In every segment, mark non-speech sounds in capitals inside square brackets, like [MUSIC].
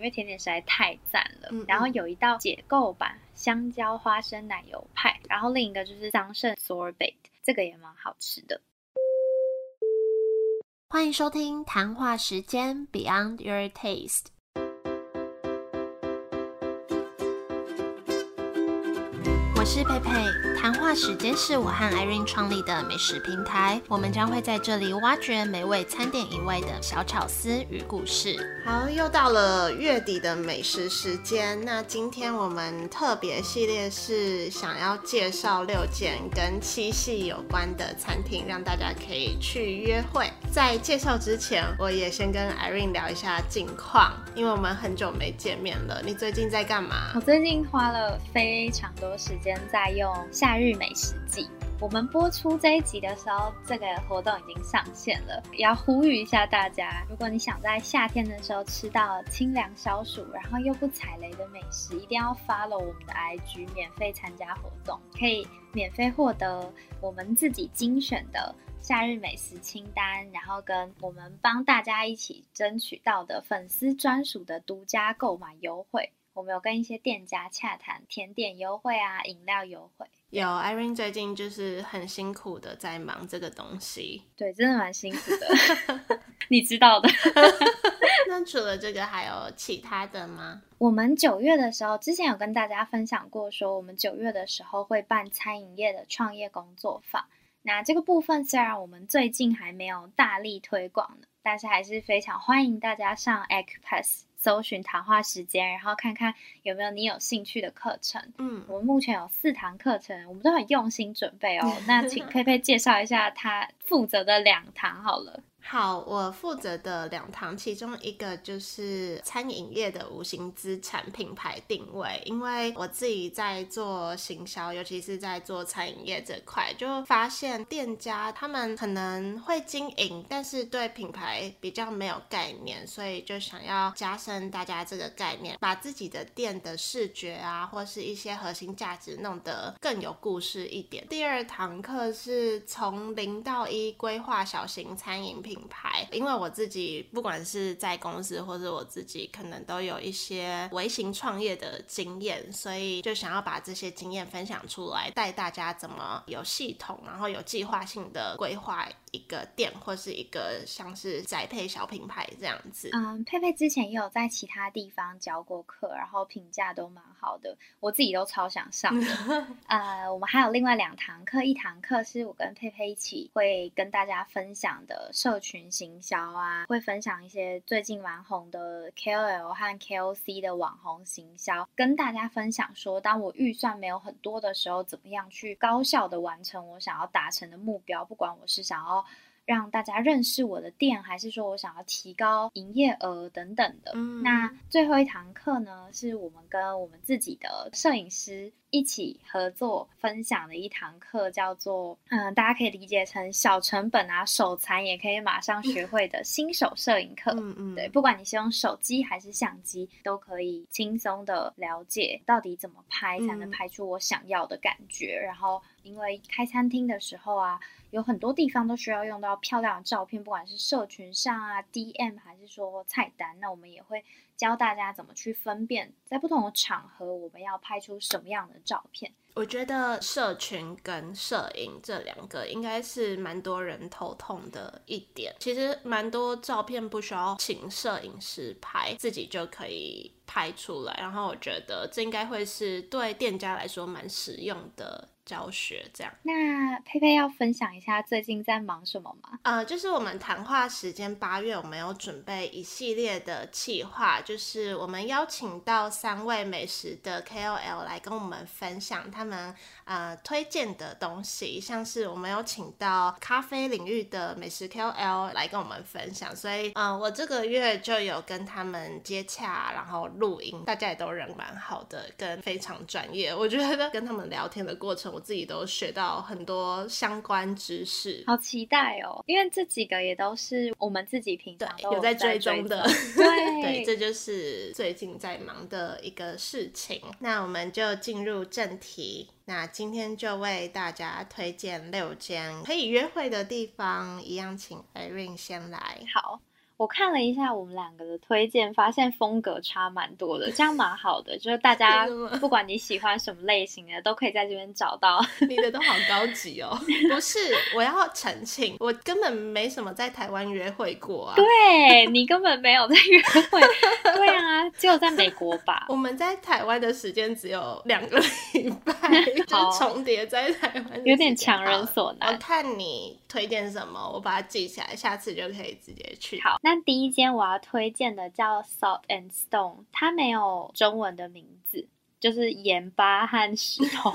因为甜点实在太赞了。嗯嗯然后有一道解构版香蕉花生奶油派，然后另一个就是桑葚 sorbet，这个也蛮好吃的。欢迎收听谈话时间 Beyond Your Taste。我是佩佩，谈话时间是我和 Irene 创立的美食平台，我们将会在这里挖掘美味餐点以外的小巧思与故事。好，又到了月底的美食时间，那今天我们特别系列是想要介绍六件跟七夕有关的餐厅，让大家可以去约会。在介绍之前，我也先跟 Irene 聊一下近况，因为我们很久没见面了。你最近在干嘛我？最近花了非常多时间在用夏日美食季。我们播出这一集的时候，这个活动已经上线了，也要呼吁一下大家，如果你想在夏天的时候吃到清凉消暑，然后又不踩雷的美食，一定要 follow 我们的 IG，免费参加活动，可以免费获得我们自己精选的夏日美食清单，然后跟我们帮大家一起争取到的粉丝专属的独家购买优惠。我们有跟一些店家洽谈甜点优惠啊、饮料优惠。有 Irene 最近就是很辛苦的在忙这个东西。对，真的蛮辛苦的，[LAUGHS] 你知道的。[LAUGHS] 那除了这个，还有其他的吗？我们九月的时候，之前有跟大家分享过，说我们九月的时候会办餐饮业的创业工作坊。那这个部分虽然我们最近还没有大力推广呢，但是还是非常欢迎大家上 Acupass 搜寻谈话时间，然后看看有没有你有兴趣的课程。嗯，我们目前有四堂课程，我们都很用心准备哦。那请佩佩介绍一下她负责的两堂好了。好，我负责的两堂，其中一个就是餐饮业的无形资产品牌定位，因为我自己在做行销，尤其是在做餐饮业这块，就发现店家他们可能会经营，但是对品牌比较没有概念，所以就想要加深大家这个概念，把自己的店的视觉啊，或是一些核心价值弄得更有故事一点。第二堂课是从零到一规划小型餐饮品品牌，因为我自己不管是在公司或者我自己，可能都有一些微型创业的经验，所以就想要把这些经验分享出来，带大家怎么有系统，然后有计划性的规划一个店或是一个像是宅配小品牌这样子。嗯，佩佩之前也有在其他地方教过课，然后评价都蛮好的，我自己都超想上的。[LAUGHS] 呃，我们还有另外两堂课，一堂课是我跟佩佩一起会跟大家分享的社群行销啊，会分享一些最近蛮红的 KOL 和 KOC 的网红行销，跟大家分享说，当我预算没有很多的时候，怎么样去高效的完成我想要达成的目标，不管我是想要。让大家认识我的店，还是说我想要提高营业额等等的。嗯那最后一堂课呢，是我们跟我们自己的摄影师一起合作分享的一堂课，叫做嗯，大家可以理解成小成本啊，手残也可以马上学会的新手摄影课。嗯嗯，对，不管你是用手机还是相机，都可以轻松的了解到底怎么拍才能嗯拍出我想要的感觉。然后，因为开餐厅的时候啊，有很多地方都需要用到漂亮的照片，不管是社群上啊、DM 还是说菜单，那我们也会教大家怎么去分辨，在不同的场合我们要拍出什么样的照片。我觉得社群跟摄影这两个应该是蛮多人头痛的一点。其实蛮多照片不需要请摄影师拍，自己就可以拍出来。然后我觉得这应该会是对店家来说蛮实用的教学。这样，那佩佩要分享一下最近在忙什么吗？呃，就是我们谈话时间八月，我们有准备一系列的企划，就是我们邀请到三位美食的 KOL 来跟我们分享他们呃推荐的东西，像是我们有请到咖啡领域的美食 KOL 来跟我们分享，所以嗯、呃我这个月就有跟他们接洽，然后录音，大家也都人蛮好的，跟非常专业。我觉得跟他们聊天的过程，我自己都学到很多相关知识。好期待哦，因为这几个也都是我们自己平常有在在追踪的 [LAUGHS] 对对，这就是最近在忙的一个事情。那我们就进入正题。那今天就为大家推荐六间可以约会的地方，一样请 Irene 先来。好，我看了一下我们两个的推荐，发现风格差蛮多的，这样蛮好的。就是大家 [LAUGHS] 不管你喜欢什么类型的，都可以在这边找到。[LAUGHS] 你的都好高级哦。不是，我要澄清，我根本没什么在台湾约会过啊。对你根本没有在约会，对啊，只有在美国吧。我们在台湾的时间只有两个礼拜，[LAUGHS] 就重叠在台湾有点强人所难我看你推荐什么，我把它记起来，下次就可以直接去。好，那第一间我要推荐的叫 Salt and Stone，它没有中文的名字，就是盐巴和石头，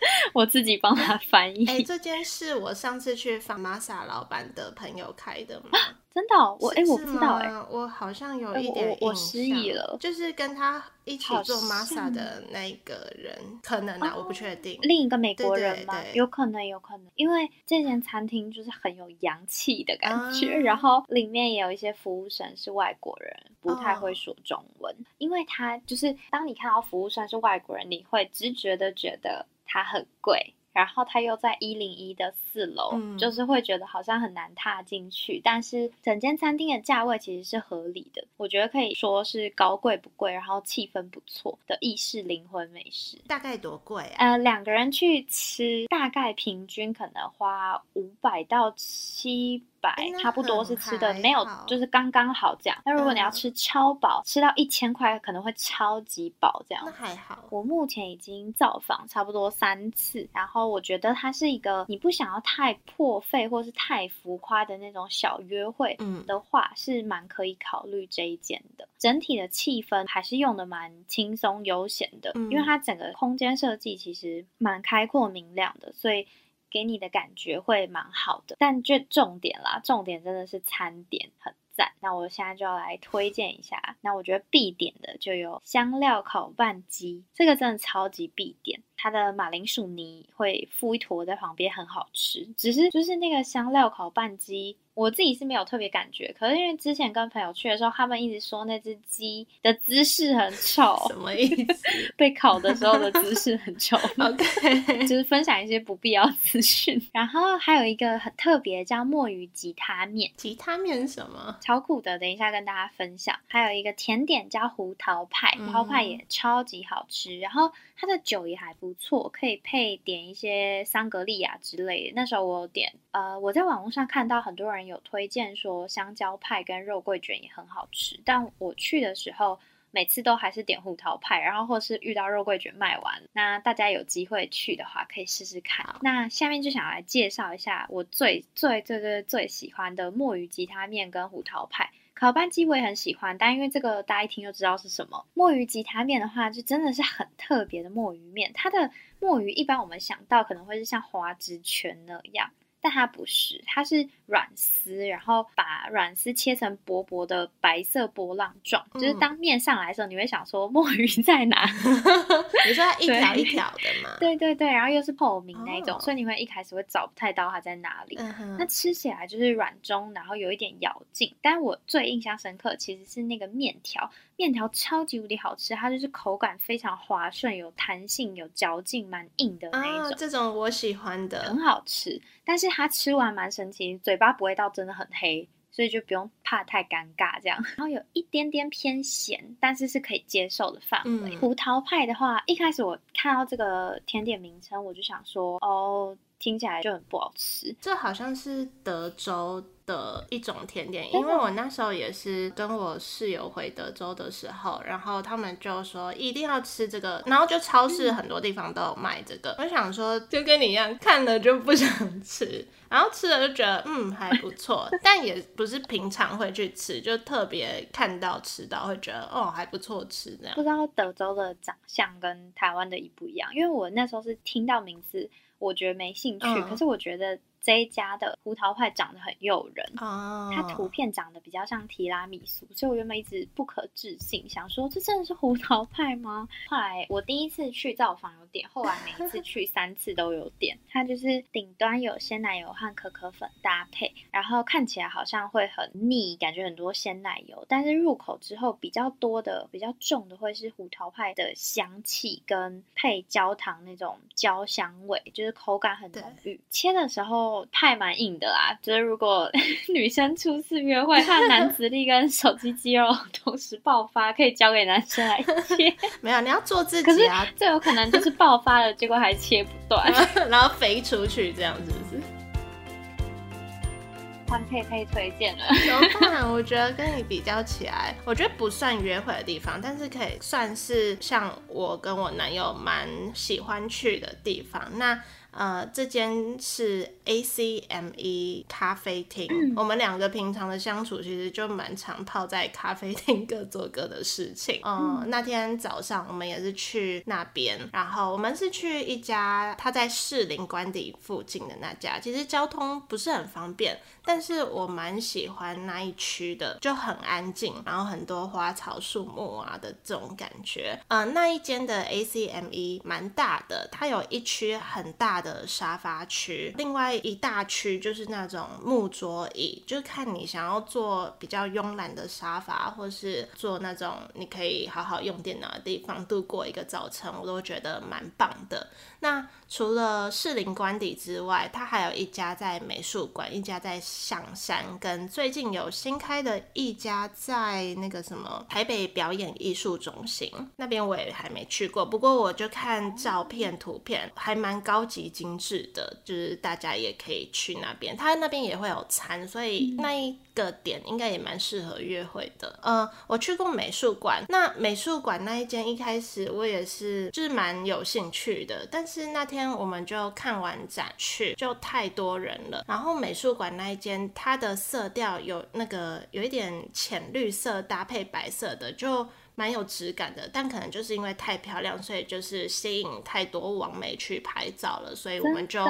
[LAUGHS] 我自己帮他翻译。哎、这间是我上次去访玛莎老板的朋友开的吗？真的哦、我哎、是我不知道哎、吗我好像有一点印我我失忆了就是跟他一起做 Masa 的那个人，可能啊，哦我不确定。另一个美国人吗？对有可能，有可能，因为这间餐厅就是很有洋气的感觉，啊然后里面也有一些服务生是外国人，不太哦会说中文。因为他就是当你看到服务生是外国人，你会直觉的觉得他很贵。然后它又在一零一的四楼，嗯就是会觉得好像很难踏进去，但是整间餐厅的价位其实是合理的，我觉得可以说是高贵不贵，然后气氛不错的意式灵魂美食。大概多贵啊？呃，两个人去吃，大概平均可能花五百到七百诶，那差不多是吃的没有，就是刚刚好这样。那如果你要嗯吃超饱，吃到一千块可能会超级饱这样那。还好。我目前已经造访差不多三次，然后我觉得它是一个你不想要太破费或是太浮夸的那种小约会，嗯的话，是蛮可以考虑这一间的。整体的气氛还是用的蛮轻松悠闲的，嗯因为它整个空间设计其实蛮开阔明亮的，所以给你的感觉会蛮好的。但就重点啦，重点真的是餐点很赞。那我现在就要来推荐一下，那我觉得必点的就有香料烤拌鸡，这个真的超级必点。它的马铃薯泥会附一坨在旁边，很好吃。只是就是那个香料烤拌鸡，我自己是没有特别感觉。可是因为之前跟朋友去的时候，他们一直说那只鸡的姿势很丑，什么意思被烤的时候的姿势很丑。？[LAUGHS] OK，[LAUGHS] 就是分享一些不必要资讯。然后还有一个很特别叫墨鱼吉他面，吉他面是什么？超酷的，等一下跟大家分享。还有一个甜点叫胡桃派，胡桃派也超级好吃，然后它的酒也还不错，可以配点一些桑格利亚之类的。那时候我有点，呃，我在网络上看到很多人有推荐说香蕉派跟肉桂卷也很好吃，但我去的时候。每次都还是点胡桃派，然后或是遇到肉桂卷卖完，那大家有机会去的话可以试试看。那下面就想来介绍一下我最最最最最喜欢的墨鱼吉他面跟胡桃派。烤班鸡我也很喜欢，但因为这个大家一听就知道是什么。墨鱼吉他面的话，就真的是很特别的墨鱼面。它的墨鱼一般我们想到可能会是像花枝圈那样，但它不是，它是软丝，然后把软丝切成薄薄的白色波浪状，就是嗯当面上来的时候，你会想说墨鱼 [LAUGHS] 在哪？[LAUGHS] 你说它一条一条的吗？[LAUGHS] 对对对，然后又是透明那一种，哦所以你会一开始会找不太到它在哪里。嗯那吃起来就是软中，然后有一点咬劲。但我最印象深刻其实是那个面条，面条超级无敌好吃，它就是口感非常滑顺，有弹性，有嚼劲，蛮硬的那一啊，种。这种我喜欢的很。好吃，但是它吃完蛮神奇，嘴巴不会到真的很黑，所以就不用怕太尴尬这样。[LAUGHS] 然后有一点点偏咸，但是是可以接受的范围。嗯胡桃派的话，一开始我看到这个甜点名称，我就想说，哦，听起来就很不好吃。这好像是德州的一种甜点，因为我那时候也是跟我室友回德州的时候，然后他们就说一定要吃这个，然后就超市很多地方都有卖这个。我想说，就跟你一样，看了就不想吃，然后吃了就觉得嗯还不错，但也不是平常会去吃，就特别看到吃到会觉得哦还不错吃这样不。知道德州的长相跟台湾的一不一样，因为我那时候是听到名字，我觉得没兴趣，嗯可是我觉得这一家的胡桃派长得很诱人。哦，它图片长得比较像提拉米苏，所以我原本一直不可置信，想说这真的是胡桃派吗？后来我第一次去造访有点，后来每一次去 [LAUGHS] 三次都有点。它就是顶端有鲜奶油和可可粉搭配，然后看起来好像会很腻，感觉很多鲜奶油，但是入口之后比较多的、比较重的会是胡桃派的香气，跟配焦糖那种焦香味，就是口感很浓郁。切的时候就派蛮硬的啦，就是如果 [LAUGHS] 女生初次约会，她男子力跟手机肌肉同时爆发，可以交给男生来切。[LAUGHS] 没有，你要做自可是己啊，最有可能就是爆发了，结果还切不断。[LAUGHS] 然后飞出去这样是不是？换可以可以推荐了。怎么办？我觉得跟你比较起来，我觉得不算约会的地方，但是可以算是像我跟我男友蛮喜欢去的地方。那呃，这间是 ACME 咖啡厅，我们两个平常的相处其实就蛮常泡在咖啡厅各做各的事情。嗯，那天早上我们也是去那边，然后我们是去一家他在士林官邸附近的那家，其实交通不是很方便，但是我蛮喜欢那一区的，就很安静，然后很多花草树木啊的这种感觉。嗯、那一间的 ACME 蛮大的，它有一区很大的沙发区，另外一大区就是那种木桌椅，就看你想要坐比较慵懒的沙发，或是坐那种你可以好好用电脑的地方度过一个早晨，我都觉得蛮棒的。那除了士林官邸之外，它还有一家在美术馆，一家在象山，跟最近有新开的一家在那个什么台北表演艺术中心那边，我也还没去过。不过我就看照片、图片，还蛮高级精致的，就是大家也可以去那边。他那边也会有餐，所以那一个点应该也蛮适合约会的。呃，我去过美术馆，那美术馆那一间一开始我也是就是蛮有兴趣的，但是那天我们就看完展去，就太多人了。然后美术馆那一间，它的色调有那个有一点浅绿色搭配白色的，就。蛮有质感的，但可能就是因为太漂亮，所以就是吸引太多网媒去拍照了，所以我们就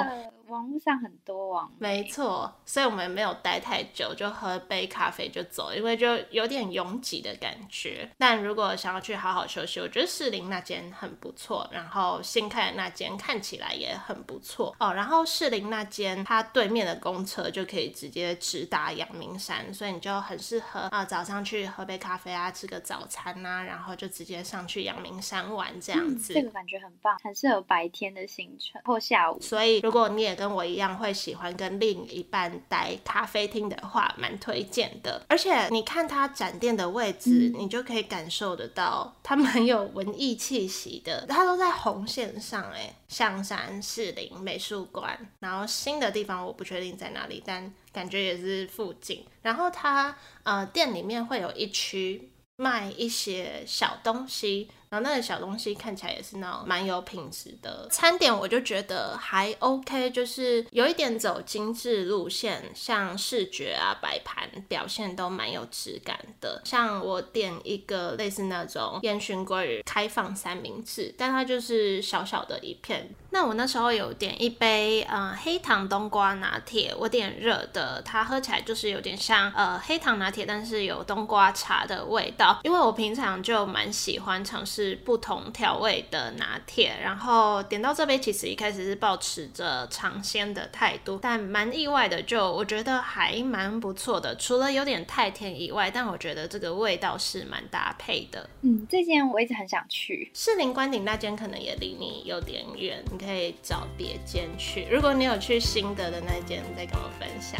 网络上很多网没错，所以我们没有待太久，就喝杯咖啡就走，因为就有点拥挤的感觉。但如果想要去好好休息，我觉得士林那间很不错，然后新开的那间看起来也很不错哦。然后士林那间它对面的公车就可以直接直达阳明山，所以你就很适合啊、早上去喝杯咖啡啊，吃个早餐啊，然后就直接上去阳明山玩这样子。这个感觉很棒，很适合白天的行程或下午。所以，如果你也跟我一样会喜欢跟另一半待咖啡厅的话，蛮推荐的。而且你看它展店的位置，你就可以感受得到它蛮有文艺气息的。[LAUGHS] 它都在红线上，哎，象山、士林美术馆，然后新的地方我不确定在哪里，但感觉也是附近。然后它呃店里面会有一区卖一些小东西，然后那个小东西看起来也是那种蛮有品质的餐点，我就觉得还 OK，就是有一点走精致路线，像视觉啊、摆盘表现都蛮有质感的。像我点一个类似那种烟熏鲑鱼开放三明治，但它就是小小的一片。那我那时候有点一杯呃黑糖冬瓜拿铁，我点热的，它喝起来就是有点像呃黑糖拿铁，但是有冬瓜茶的味道。因为我平常就蛮喜欢尝试不同调味的拿铁，然后点到这杯其实一开始是保持着尝鲜的态度，但蛮意外的，就我觉得还蛮不错的。除了有点太甜以外，但我觉得这个味道是蛮搭配的。嗯，这间我一直很想去。士林官顶那间可能也离你有点远，你可以找别间去。如果你有去新的的那间，再跟我分享。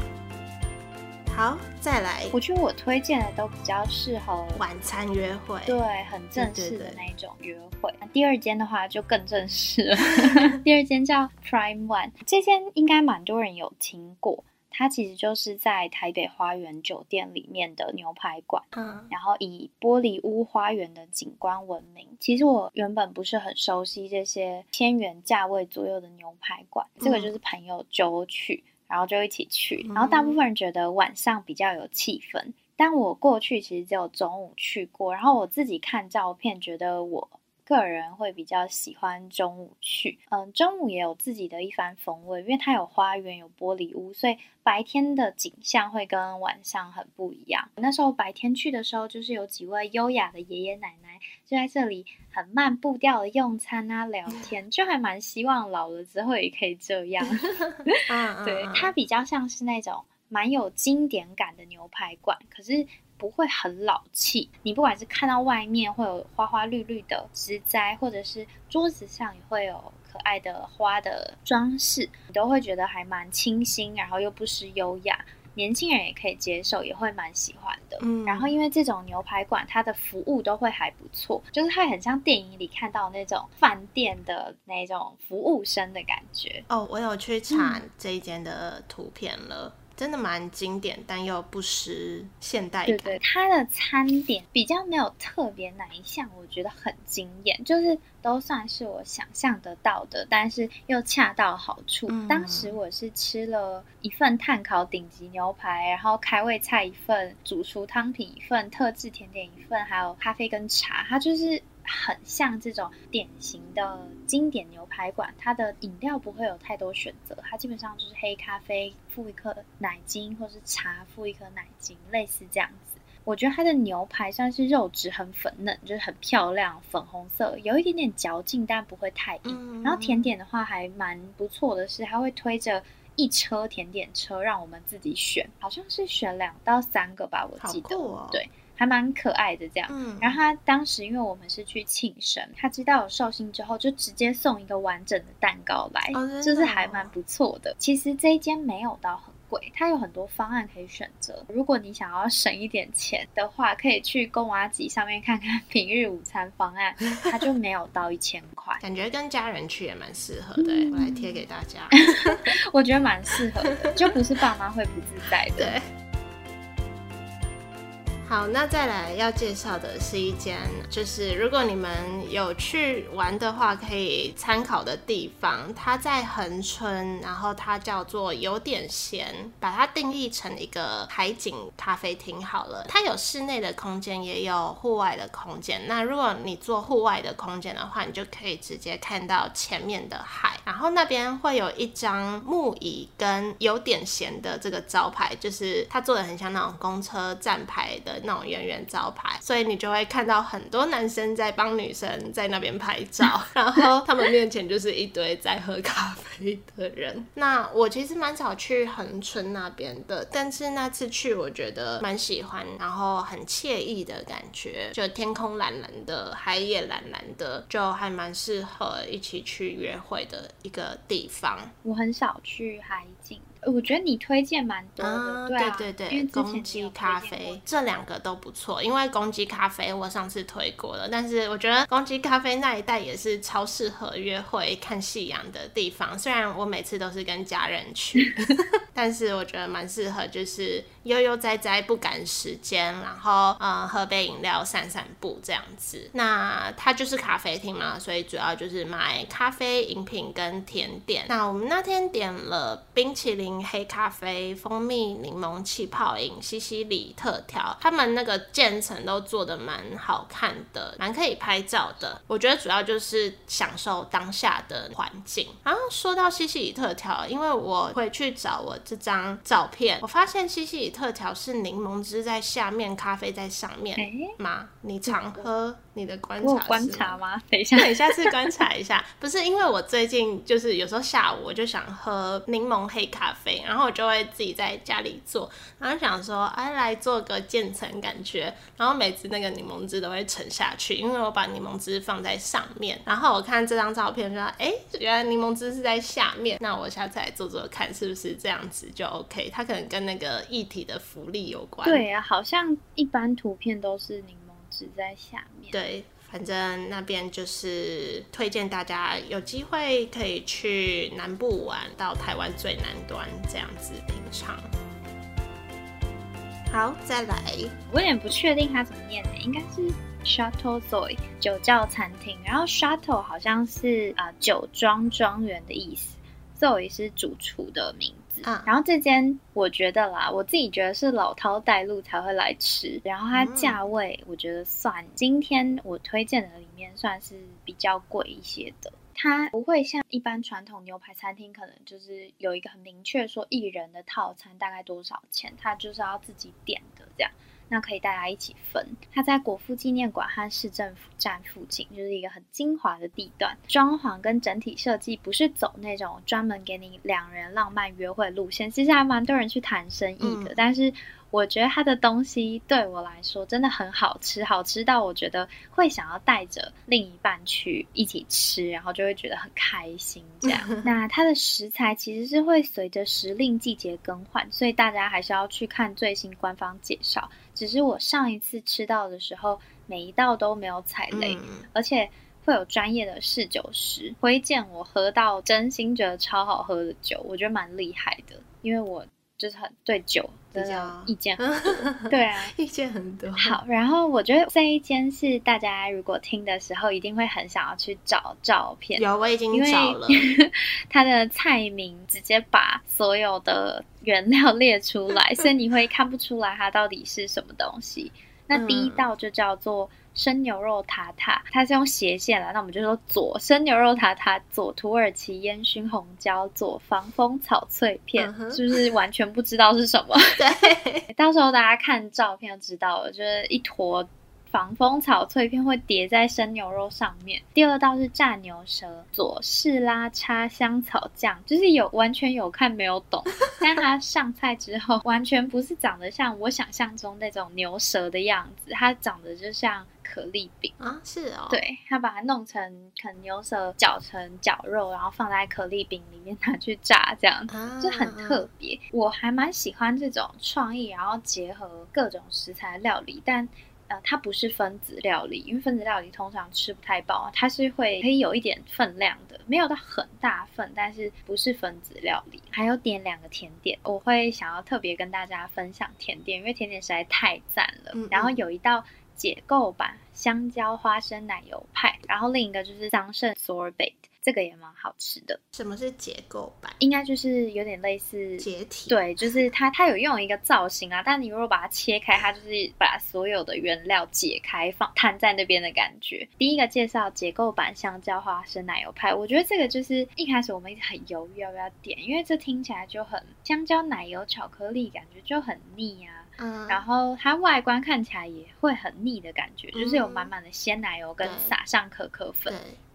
好，再来。我觉得我推荐的都比较适合晚餐约会。对，很正式的那一种约会。第二间的话就更正式了，[LAUGHS] 第二间叫 Prime One，这间应该蛮多人有听过。它其实就是在台北花园酒店里面的牛排馆，嗯。然后以玻璃屋花园的景观闻名。其实我原本不是很熟悉这些千元价位左右的牛排馆，这个就是朋友揪我去，然后就一起去。然后大部分人觉得晚上比较有气氛，但我过去其实只有中午去过，然后我自己看照片，觉得我个人会比较喜欢中午去。嗯，中午也有自己的一番风味，因为它有花园，有玻璃屋，所以白天的景象会跟晚上很不一样。那时候白天去的时候，就是有几位优雅的爷爷奶奶就在这里很慢步调的用餐啊、聊天，[LAUGHS] 就还蛮希望老了之后也可以这样。[LAUGHS] 嗯，对，它比较像是那种蛮有经典感的牛排馆，可是不会很老气。你不管是看到外面会有花花绿绿的植栽，或者是桌子上也会有可爱的花的装饰，你都会觉得还蛮清新，然后又不失优雅。年轻人也可以接受，也会蛮喜欢的。嗯，然后因为这种牛排馆，它的服务都会还不错，就是它很像电影里看到那种饭店的那种服务生的感觉。哦，我有去查这一间的图片了。真的蛮经典，但又不失现代感。对对，它的餐点比较没有特别哪一项，我觉得很惊艳，就是都算是我想象得到的，但是又恰到好处。当时我是吃了一份碳烤顶级牛排，然后开胃菜一份，主厨汤品一份，特制甜点一份，还有咖啡跟茶，它就是。很像这种典型的经典牛排馆，它的饮料不会有太多选择，它基本上就是黑咖啡附一颗奶精，或是茶附一颗奶精，类似这样子。我觉得它的牛排算是肉质很粉嫩，就是很漂亮，粉红色，有一点点嚼劲，但不会太硬。然后甜点的话还蛮不错的是，它会推着一车甜点车让我们自己选，好像是选两到三个吧，我记得。对。还蛮可爱的这样，然后他当时因为我们是去庆生，他知道有寿星之后，就直接送一个完整的蛋糕来，就是还蛮不错的。其实这一间没有到很贵，它有很多方案可以选择。如果你想要省一点钱的话，可以去公瓦吉上面看看平日午餐方案，[LAUGHS] 它就没有到一千块。感觉跟家人去也蛮适合的，我来贴给大家。[LAUGHS] 我觉得蛮适合的，就不是爸妈会不自在的。好，那再来要介绍的是一间，就是如果你们有去玩的话，可以参考的地方。它在恒春，然后它叫做有点咸，把它定义成一个海景咖啡厅好了。它有室内的空间，也有户外的空间。那如果你做户外的空间的话，你就可以直接看到前面的海，然后那边会有一张木椅跟有点咸的这个招牌，就是它做的很像那种公车站牌的。那种圆圆招牌，所以你就会看到很多男生在帮女生在那边拍照，[LAUGHS] 然后他们面前就是一堆在喝咖啡的人。[LAUGHS] 那我其实蛮少去恒春那边的，但是那次去我觉得蛮喜欢，然后很惬意的感觉，就天空蓝蓝的，海也蓝蓝的，就还蛮适合一起去约会的一个地方。我很少去海景。我觉得你推荐蛮多的，对对对，公鸡咖啡这两个都不错，因为公鸡咖啡我上次推过了，但是我觉得公鸡咖啡那一带也是超适合约会看夕阳的地方。虽然我每次都是跟家人去，[LAUGHS] 但是我觉得蛮适合，就是悠悠哉哉不赶时间，然后呃喝杯饮料散散步这样子。那它就是咖啡厅嘛，所以主要就是买咖啡饮品跟甜点。那我们那天点了冰淇淋。黑咖啡、蜂蜜柠檬气泡饮、西西里特调，他们那个渐层都做的蛮好看的，蛮可以拍照的。我觉得主要就是享受当下的环境。然后说到西西里特调，因为我回去找我这张照片，我发现西西里特调是柠檬汁在下面，咖啡在上面吗？你常喝？你的观察观察吗？等一下，等下次观察一下。[LAUGHS] 不是因为我最近就是有时候下午我就想喝柠檬黑咖啡，然后我就会自己在家里做，然后想说哎来做个渐层感觉，然后每次那个柠檬汁都会沉下去，因为我把柠檬汁放在上面。然后我看这张照片说，哎，原来柠檬汁是在下面，那我下次来做做看是不是这样子就 OK。它可能跟那个液体的浮力有关。对啊，好像一般图片都是柠。只在下面。对，反正那边就是推荐大家有机会可以去南部玩，到台湾最南端这样子品尝。好，再来，我有点不确定它怎么念呢，应该是 Shuttle Zoy 酒窖餐厅。然后 Shuttle 好像是啊酒庄庄园的意思，Zoy 是主厨的名。然后这间我觉得啦，我自己觉得是老饕带路才会来吃，然后它价位我觉得算今天我推荐的里面算是比较贵一些的，它不会像一般传统牛排餐厅可能就是有一个很明确说一人的套餐大概多少钱，它就是要自己点的这样。那可以大家一起分。它在国父纪念馆和市政府站附近，就是一个很精华的地段。装潢跟整体设计不是走那种专门给你两人浪漫约会路线，其实还蛮多人去谈生意的。但是我觉得它的东西对我来说真的很好吃，好吃到我觉得会想要带着另一半去一起吃，然后就会觉得很开心。这样，[LAUGHS] 那它的食材其实是会随着时令季节更换，所以大家还是要去看最新官方介绍。只是我上一次吃到的时候，每一道都没有踩雷，而且会有专业的试酒师推荐我喝到真心觉得超好喝的酒，我觉得蛮厉害的，因为我。就是很对酒的意见很多，[LAUGHS] 对啊，意见很多。好，然后我觉得这一间是大家如果听的时候，一定会很想要去找照片。有，我已经找了。[LAUGHS] 它的菜名直接把所有的原料列出来，所以你会看不出来它到底是什么东西。那第一道就叫做。生牛肉塔塔，它是用斜线来，那我们就说左生牛肉塔塔，左土耳其烟熏红椒，左防风草脆片，是不是完全不知道是什么？[LAUGHS] 对，[LAUGHS] 到时候大家看照片就知道了，就是一坨。防风草脆片会叠在生牛肉上面。第二道是炸牛舌，左士拉叉香草酱，就是有完全有看没有懂。[LAUGHS] 但它上菜之后，完全不是长得像我想象中那种牛舌的样子，它长得就像可丽饼啊，是哦。对，他把它弄成啃牛舌，搅成绞肉，然后放在可丽饼里面拿去炸，这样就很特别。我还蛮喜欢这种创意，然后结合各种食材料理，但。呃，它不是分子料理，因为分子料理通常吃不太饱，它是会可以有一点分量的，没有到很大份，但是不是分子料理。还有点两个甜点，我会想要特别跟大家分享甜点，因为甜点实在太赞了。然后有一道解构版香蕉花生奶油派，然后另一个就是桑葚 sorbet。这个也蛮好吃的。什么是结构版？应该就是有点类似解体。对，就是它，它有用一个造型啊。但你如果把它切开，它就是把所有的原料解开放摊在那边的感觉。第一个介绍结构版香蕉花生奶油派，我觉得这个就是一开始我们一直很犹豫要不要点，因为这听起来就很香蕉奶油巧克力，感觉就很腻啊。嗯。然后它外观看起来也会很腻的感觉，就是有满满的鲜奶油跟撒上可可粉。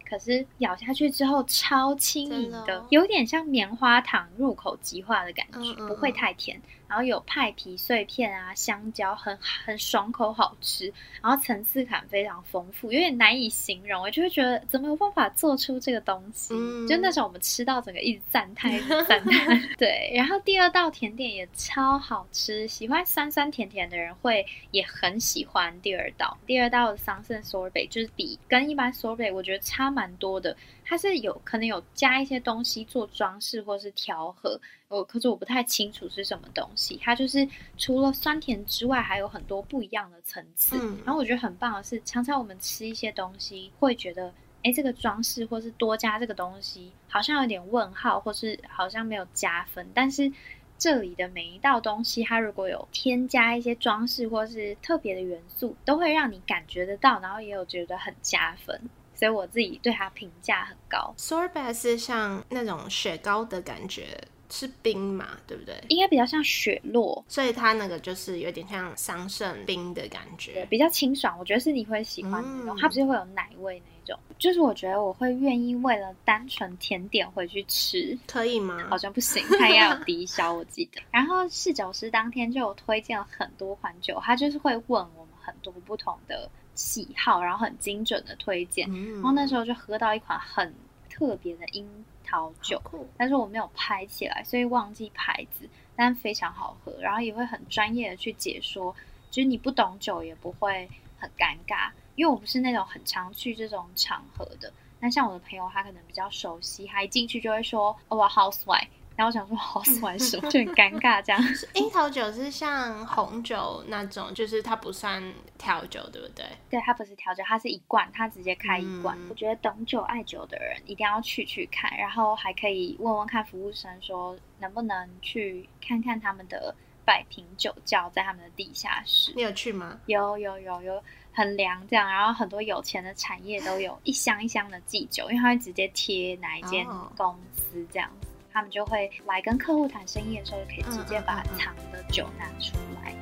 可是咬下去之后超轻盈的，有点像棉花糖入口即化的感觉，不会太甜。然后有派皮碎片啊，香蕉很很爽口好吃，然后层次感非常丰富，有点难以形容。我就会觉得怎么有办法做出这个东西？就那时候我们吃到整个一直赞叹赞叹。[LAUGHS] 对，然后第二道甜点也超好吃，喜欢酸酸甜甜的人会也很喜欢第二道。第二道的桑葚 sorbet 就是比跟一般 sorbet 我觉得差蛮多的。它是有可能有加一些东西做装饰或是调和，我可是我不太清楚是什么东西。它就是除了酸甜之外，还有很多不一样的层次。然后我觉得很棒的是，常常我们吃一些东西会觉得，哎，这个装饰或是多加这个东西，好像有点问号，或是好像没有加分。但是这里的每一道东西，它如果有添加一些装饰或是特别的元素，都会让你感觉得到，然后也有觉得很加分。所以我自己对它评价很高。Sorbet 是像那种雪糕的感觉，是冰嘛，对不对？应该比较像雪落，所以它那个就是有点像桑葚冰的感觉，比较清爽。我觉得是你会喜欢那种，它不是会有奶味那种。就是我觉得我会愿意为了单纯甜点回去吃，可以吗？好像不行，它要有低消，我记得。[LAUGHS] 然后侍酒师当天就有推荐了很多款酒，他就是会问我们很多不同的。喜好，然后很精准的推荐，然后那时候就喝到一款很特别的樱桃酒，但是我没有拍起来，所以忘记牌子，但非常好喝，然后也会很专业的去解说，就是你不懂酒也不会很尴尬，因为我不是那种很常去这种场合的，那像我的朋友他可能比较熟悉，他一进去就会说，哇，house wife。然后我想说好 [LAUGHS] 酸什么，就很尴尬这样。樱桃酒是像红酒那种，就是它不算调酒，对不对？对，它不是调酒，它是一罐，它直接开一罐。我觉得懂酒爱酒的人一定要去去看，然后还可以问问看服务生说能不能去看看他们的百瓶酒窖在他们的地下室。你有去吗？有有有有，很凉这样，然后很多有钱的产业都有一箱一箱的寄酒，因为它会直接贴哪一间公司这样子。他们就会来跟客户谈生意的时候，就可以直接把藏的酒拿出来。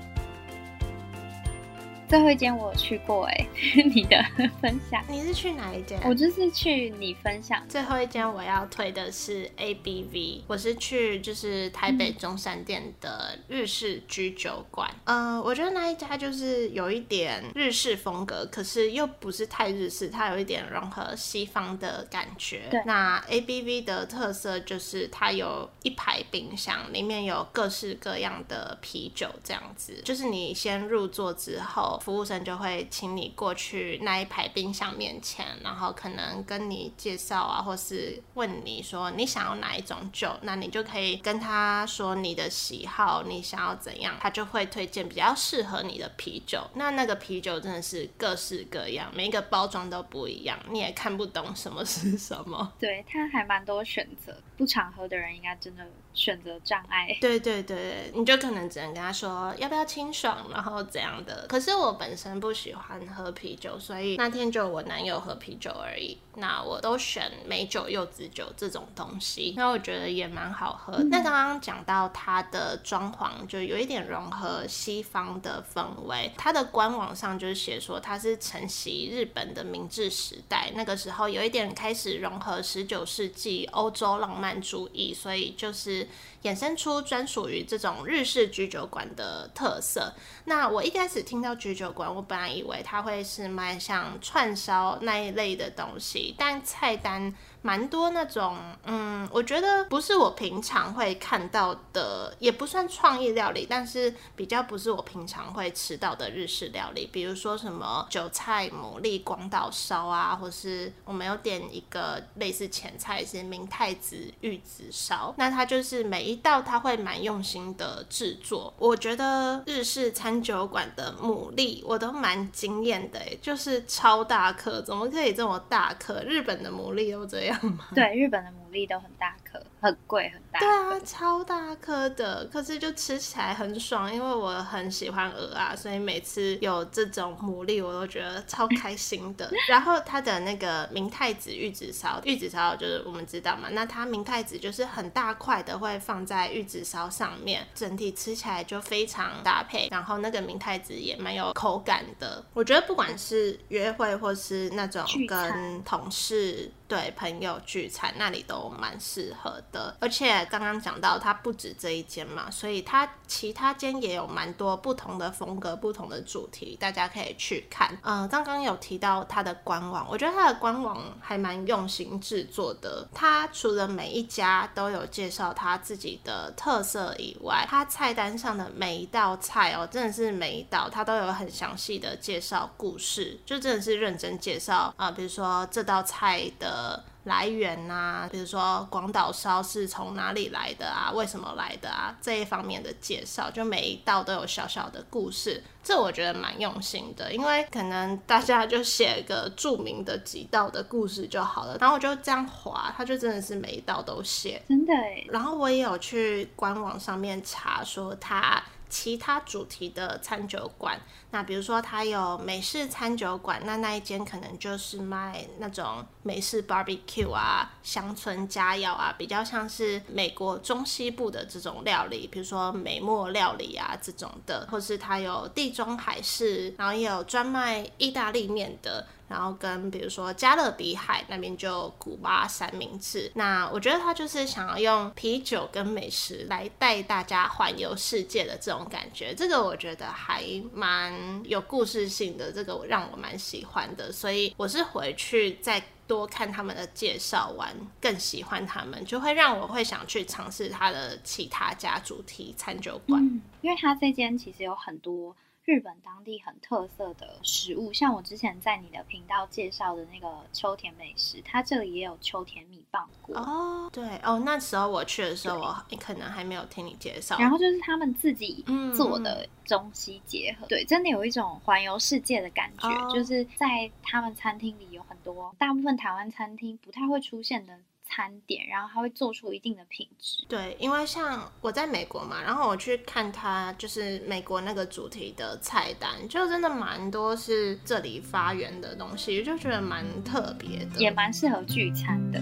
最后一间我有去过哎，[LAUGHS] 你的分享。你是去哪一间？我就是去你分享。最后一间我要推的是 A B V，我是去就是台北中山店的日式居酒馆。嗯，我觉得那一家就是有一点日式风格，可是又不是太日式，它有一点融合西方的感觉。对。那 A B V 的特色就是它有一排冰箱，里面有各式各样的啤酒，这样子。就是你先入座之后，服务生就会请你过去那一排冰箱面前，然后可能跟你介绍啊，或是问你说你想要哪一种酒，那你就可以跟他说你的喜好，你想要怎样，他就会推荐比较适合你的啤酒。那那个啤酒真的是各式各样，每一个包装都不一样，你也看不懂什么是什么。对，它还蛮多选择，不常喝的人应该真的。选择障碍，对对对，你就可能只能跟他说要不要清爽，然后怎样的。可是我本身不喜欢喝啤酒，所以那天就我男友喝啤酒而已。那我都选美酒、柚子酒这种东西，那我觉得也蛮好喝。那刚刚讲到它的装潢，就有一点融合西方的氛围。它的官网上就是写说它是承袭日本的明治时代，那个时候有一点开始融合十九世纪欧洲浪漫蛮注意，所以就是。衍生出专属于这种日式居酒馆的特色。那我一开始听到居酒馆，我本来以为它会是卖像串烧那一类的东西，但菜单。蛮多那种，嗯，我觉得不是我平常会看到的，也不算创意料理，但是比较不是我平常会吃到的日式料理，比如说什么韭菜牡蛎广岛烧啊，或是我们有点一个类似前菜是明太子玉子烧，那它就是每一道他会蛮用心的制作，我觉得日式餐酒馆的牡蛎我都蛮惊艳的，就是超大颗，怎么可以这么大颗？日本的牡蛎都这样吗。对，日本的牡蛎都很大颗，很贵，很大。对啊，超大颗的，可是就吃起来很爽，因为我很喜欢鹅啊，所以每次有这种牡蛎，我都觉得超 [LAUGHS] 开心的。然后它的那个明太子玉子烧，玉子烧就是我们知道嘛，那它明太子就是很大块的，会放在玉子烧上面，整体吃起来就非常搭配。然后那个明太子也蛮有口感的，我觉得不管是约会或是那种跟同事。对朋友聚餐那里都蛮适合的，而且刚刚讲到它不止这一间嘛，所以它其他间也有蛮多不同的风格、不同的主题，大家可以去看。嗯，刚刚有提到它的官网，我觉得它的官网还蛮用心制作的。它除了每一家都有介绍它自己的特色以外，它菜单上的每一道菜哦，真的是每一道它都有很详细的介绍故事，就真的是认真介绍啊，比如说这道菜的。呃，来源呐，比如说广岛烧是从哪里来的啊？为什么来的啊？这一方面的介绍，就每一道都有小小的故事，这我觉得蛮用心的。因为可能大家就写个著名的几道的故事就好了，然后我就这样划，他就真的是每一道都写，真的。然后我也有去官网上面查，说他其他主题的餐酒馆。那比如说，它有美式餐酒馆，那那一间可能就是卖那种美式 barbecue 啊、乡村佳肴啊，比较像是美国中西部的这种料理，比如说美墨料理啊这种的，或是它有地中海式，然后也有专卖意大利面的。然后跟比如说加勒比海那边就古巴三明治，那我觉得他就是想要用啤酒跟美食来带大家环游世界的这种感觉，这个我觉得还蛮有故事性的，这个让我蛮喜欢的，所以我是回去再多看他们的介绍完，更喜欢他们，就会让我会想去尝试他的其他家主题餐酒馆，因为他这间其实有很多。日本当地很特色的食物，像我之前在你的频道介绍的那个秋田美食，它这里也有秋田米棒锅哦。对哦，那时候我去的时候，我可能还没有听你介绍。然后就是他们自己做的中西结合，对，真的有一种环游世界的感觉。就是在他们餐厅里有很多大部分台湾餐厅不太会出现的。餐点，然后他会做出一定的品质。对，因为像我在美国嘛，然后我去看他，就是美国那个主题的菜单，就真的蛮多是这里发源的东西，就觉得蛮特别的，也蛮适合聚餐的。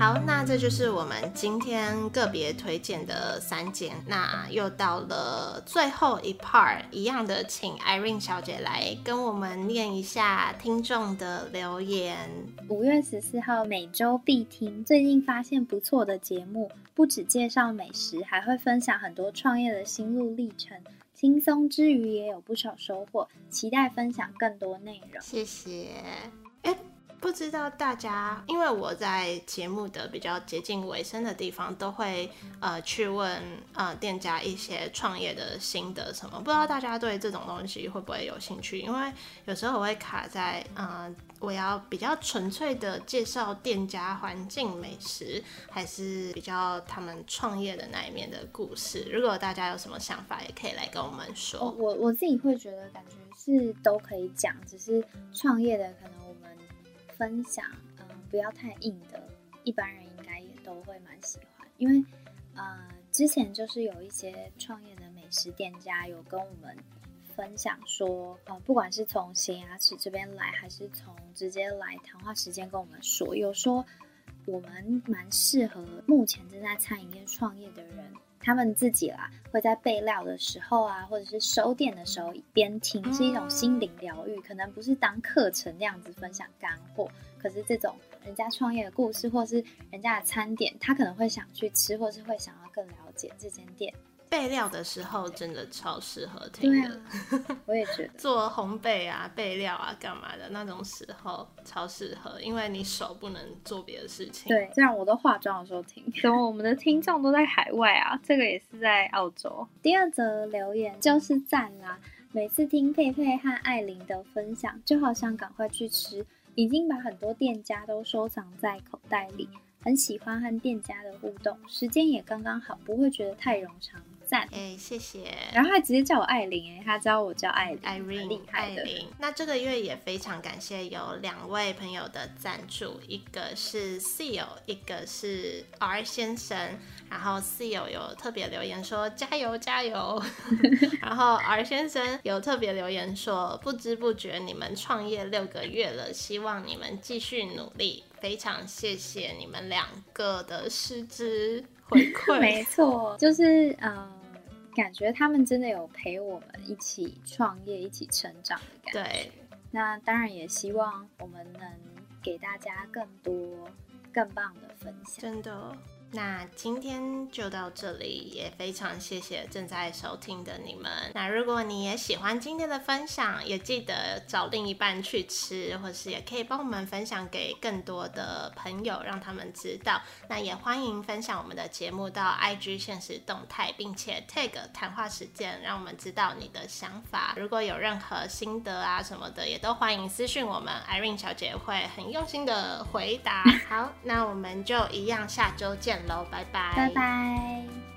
好，那这就是我们今天个别推荐的三间。那又到了最后一 part，一样的，请 Irene 小姐来跟我们念一下听众的留言。五月十四号，每周必听。最近发现不错的节目，不只介绍美食，还会分享很多创业的心路历程，轻松之余也有不少收获。期待分享更多内容。谢谢。哎。不知道大家，因为我在节目的比较接近尾声的地方，都会呃去问呃店家一些创业的心得什么。不知道大家对这种东西会不会有兴趣？因为有时候我会卡在嗯，我要比较纯粹的介绍店家环境美食，还是比较他们创业的那一面的故事。如果大家有什么想法，也可以来跟我们说。我我自己会觉得，感觉是都可以讲，只是创业的可能。分享，嗯，不要太硬的，一般人应该也都会蛮喜欢。因为，呃，之前就是有一些创业的美食店家有跟我们分享说，呃，不管是从咸牙齿这边来，还是从直接来谈话时间跟我们说，有说我们蛮适合目前正在餐饮业创业的人。他们自己啦，会在备料的时候啊，或者是收店的时候，边听是一种心灵疗愈，可能不是当课程那样子分享干货，可是这种人家创业的故事，或是人家的餐点，他可能会想去吃，或是会想要更了解这间店。备料的时候真的超适合听的，我也觉得 [LAUGHS] 做烘焙啊、备料啊、干嘛的那种时候超适合，因为你手不能做别的事情。对，这样我都化妆的时候听。怎么我们的听众都在海外啊？这个也是在澳洲。第二则留言就是赞啦，每次听佩佩和艾琳的分享，就好想赶快去吃，已经把很多店家都收藏在口袋里，很喜欢和店家的互动，时间也刚刚好，不会觉得太冗长。哎，谢谢。然后他直接叫我艾琳，哎，他知道我叫艾艾琳，厉害的。那这个月也非常感谢有两位朋友的赞助，一个是 Seal，一个是 R 先生。然后 Seal 有特别留言说加油加油，[LAUGHS] 然后 R 先生有特别留言说不知不觉你们创业六个月了，希望你们继续努力。非常谢谢你们两个的师资回馈。[LAUGHS] 没错，就是嗯。感觉他们真的有陪我们一起创业、一起成长的感觉。对，那当然也希望我们能给大家更多、更棒的分享。真的。那今天就到这里，也非常谢谢正在收听的你们。那如果你也喜欢今天的分享，也记得找另一半去吃，或是也可以帮我们分享给更多的朋友，让他们知道。那也欢迎分享我们的节目到 IG 现实动态，并且 tag 谈话时间，让我们知道你的想法。如果有任何心得啊什么的，也都欢迎私讯我们，Irene 小姐会很用心的回答。[LAUGHS] 好，那我们就一样，下周见见。喽，拜拜，拜拜。